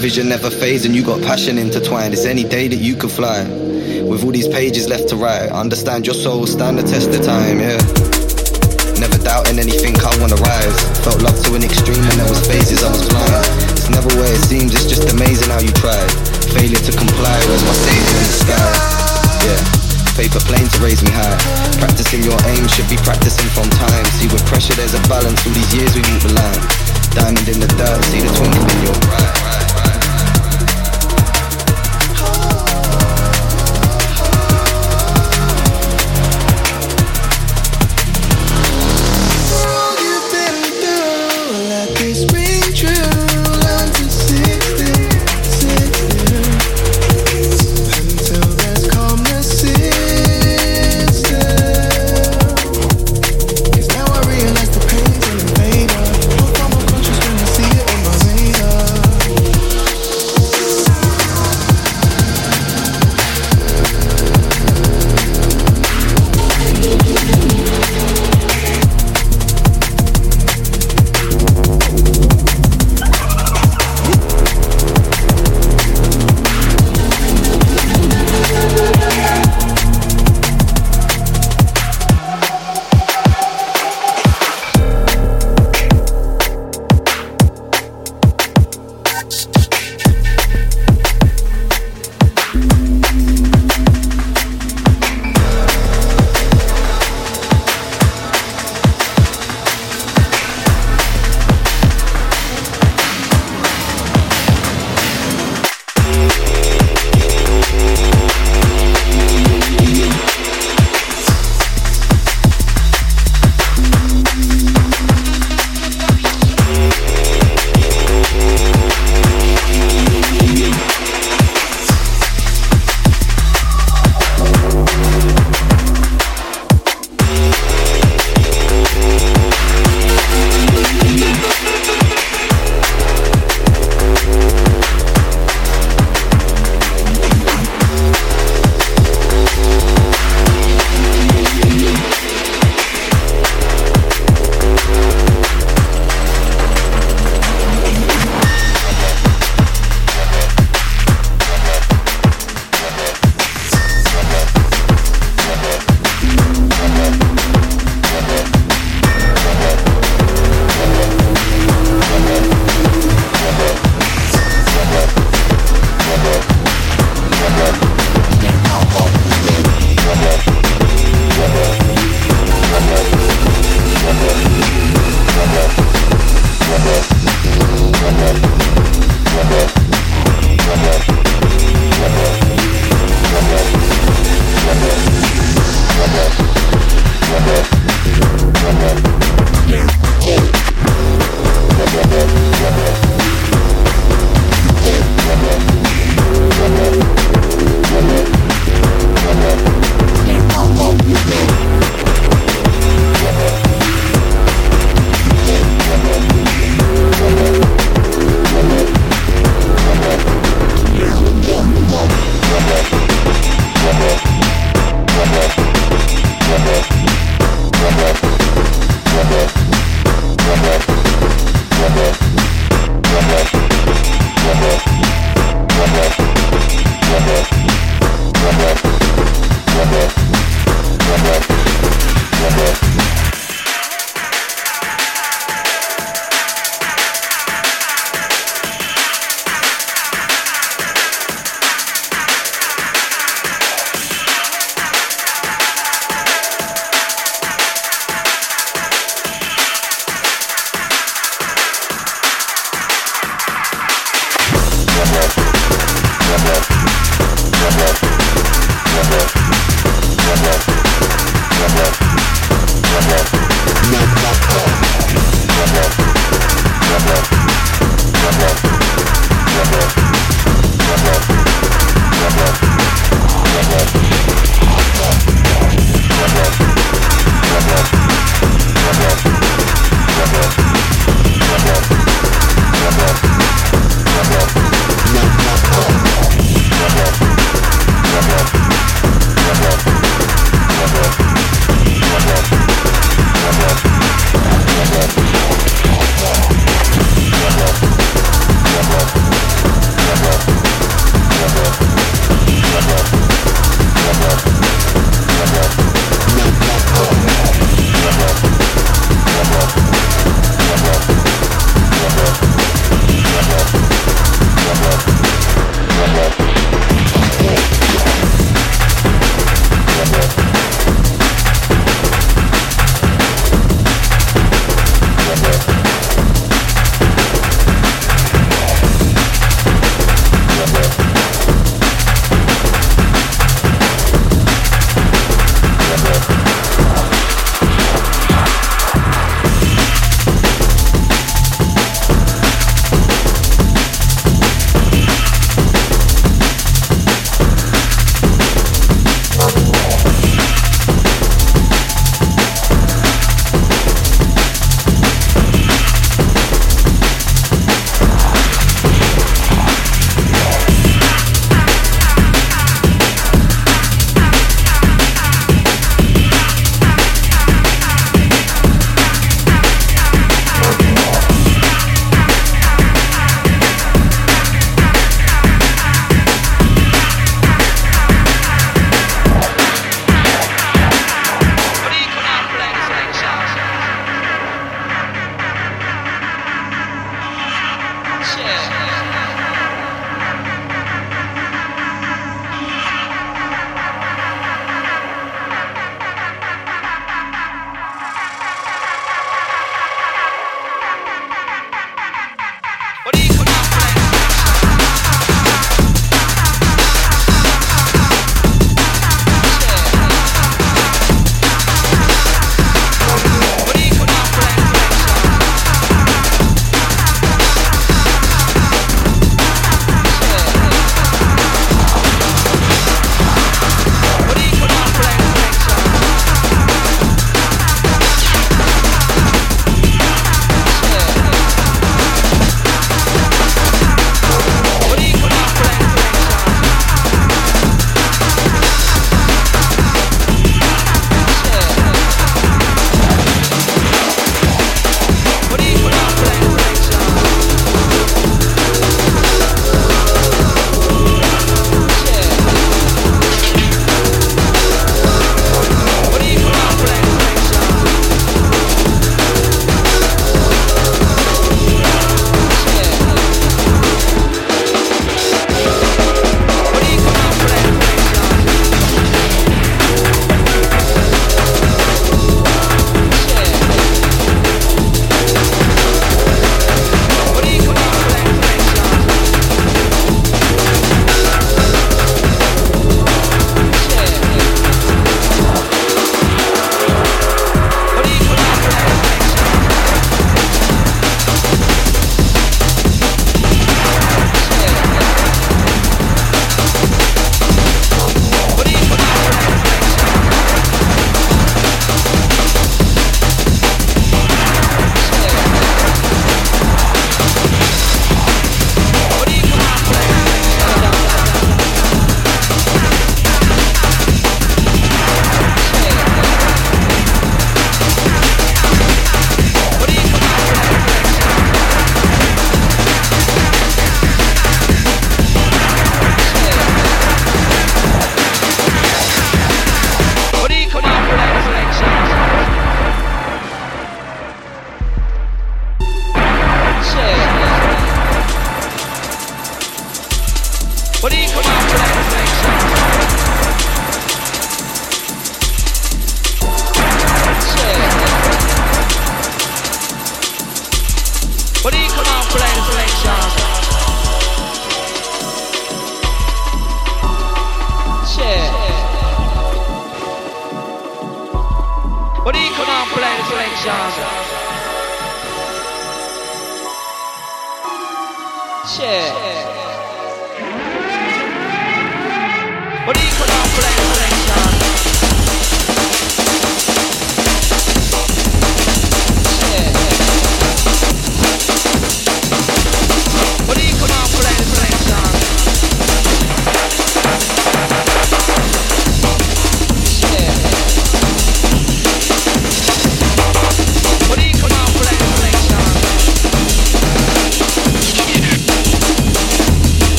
vision never fades and you got passion intertwined. It's any day that you could fly. With all these pages left to write, understand your soul, stand the test of time, yeah. Never doubting anything, I wanna rise. Felt love to an extreme and there was phases I was blind. It's never where it seems, it's just amazing how you tried. Failure to comply, where's my savior in the sky? Yeah paper plane to raise me high. Practicing your aim should be practicing from time. See, with pressure, there's a balance. All these years we walk the line. Diamond in the dirt, see the twinkle in your eye.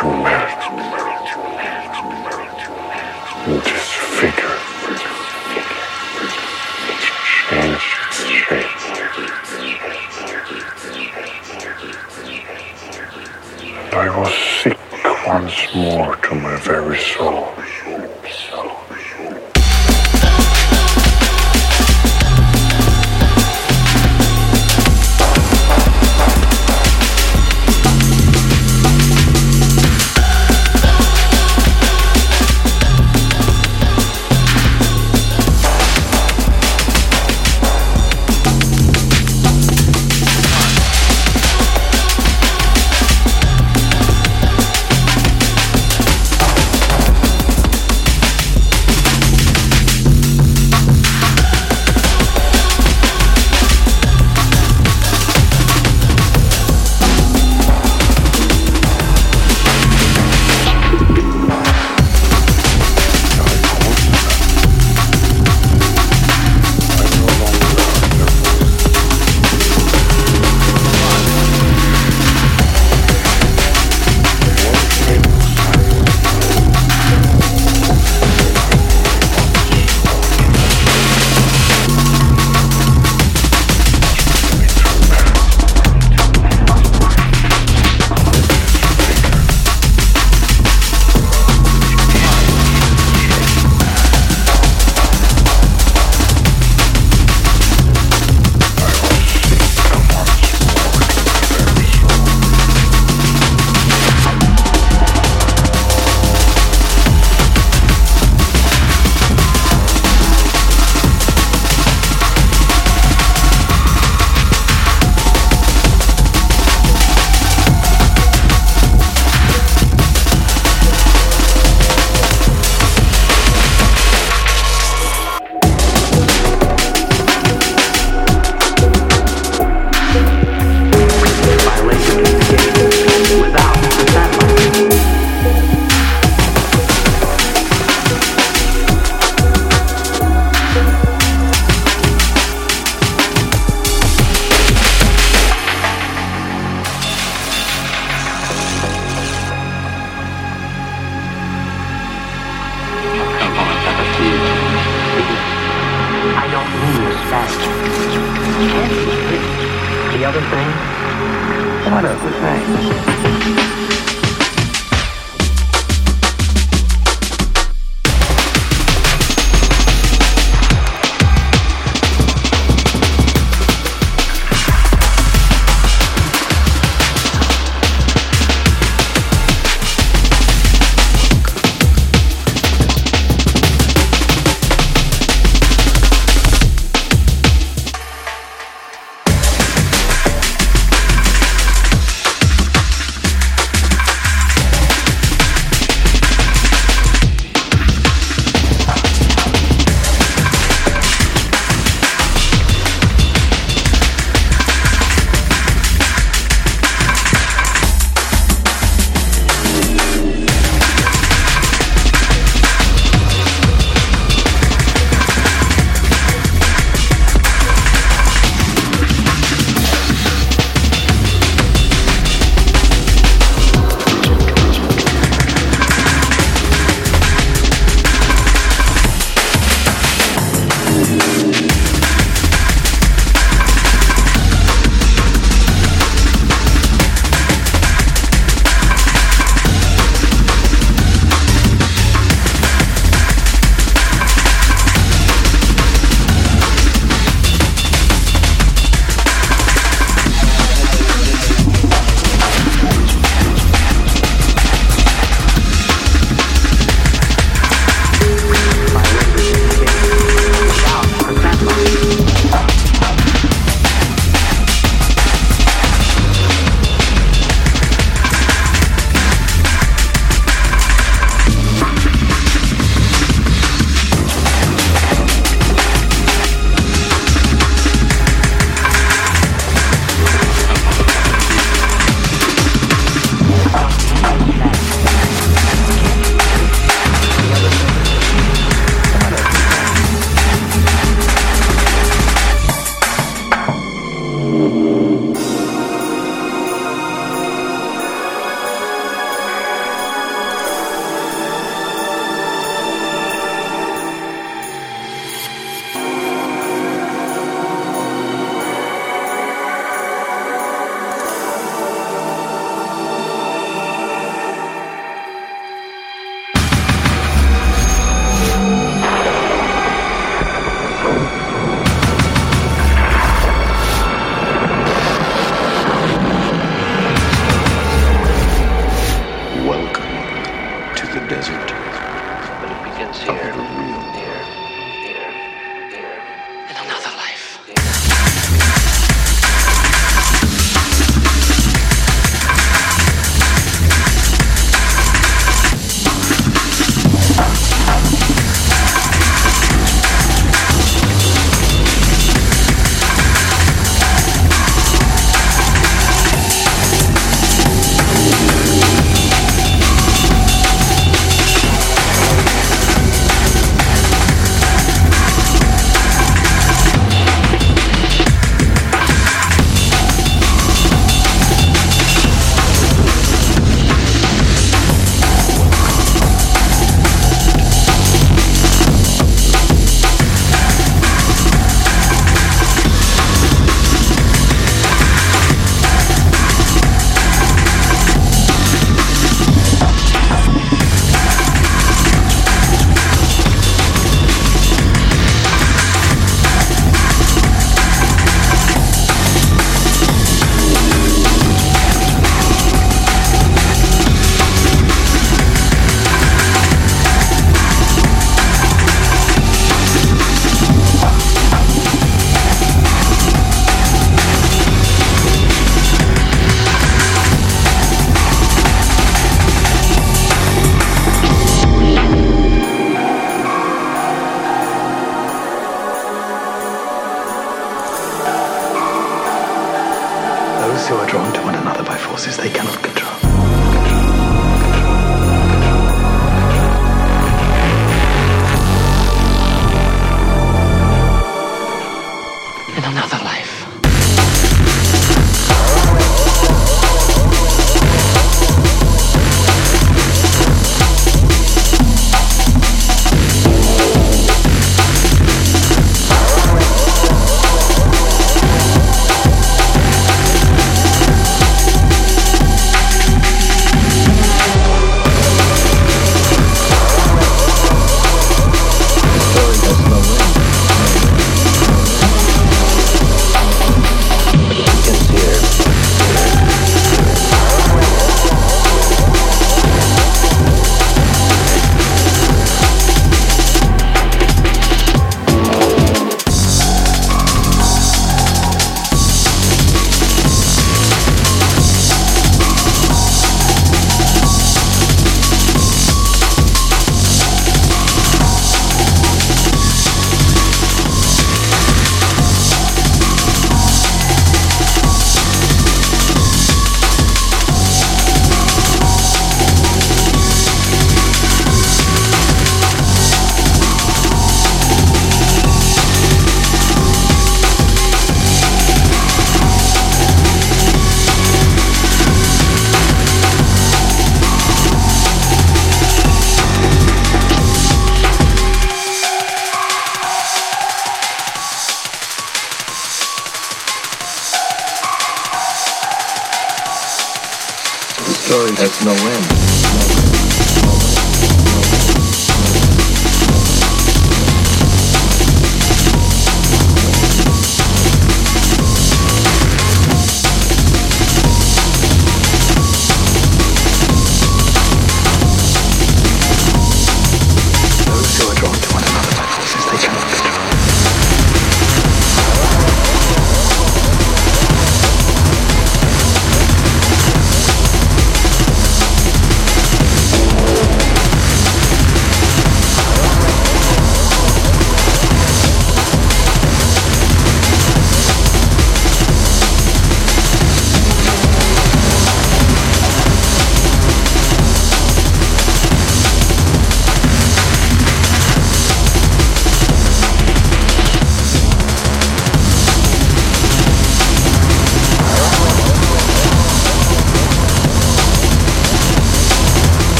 Beginning to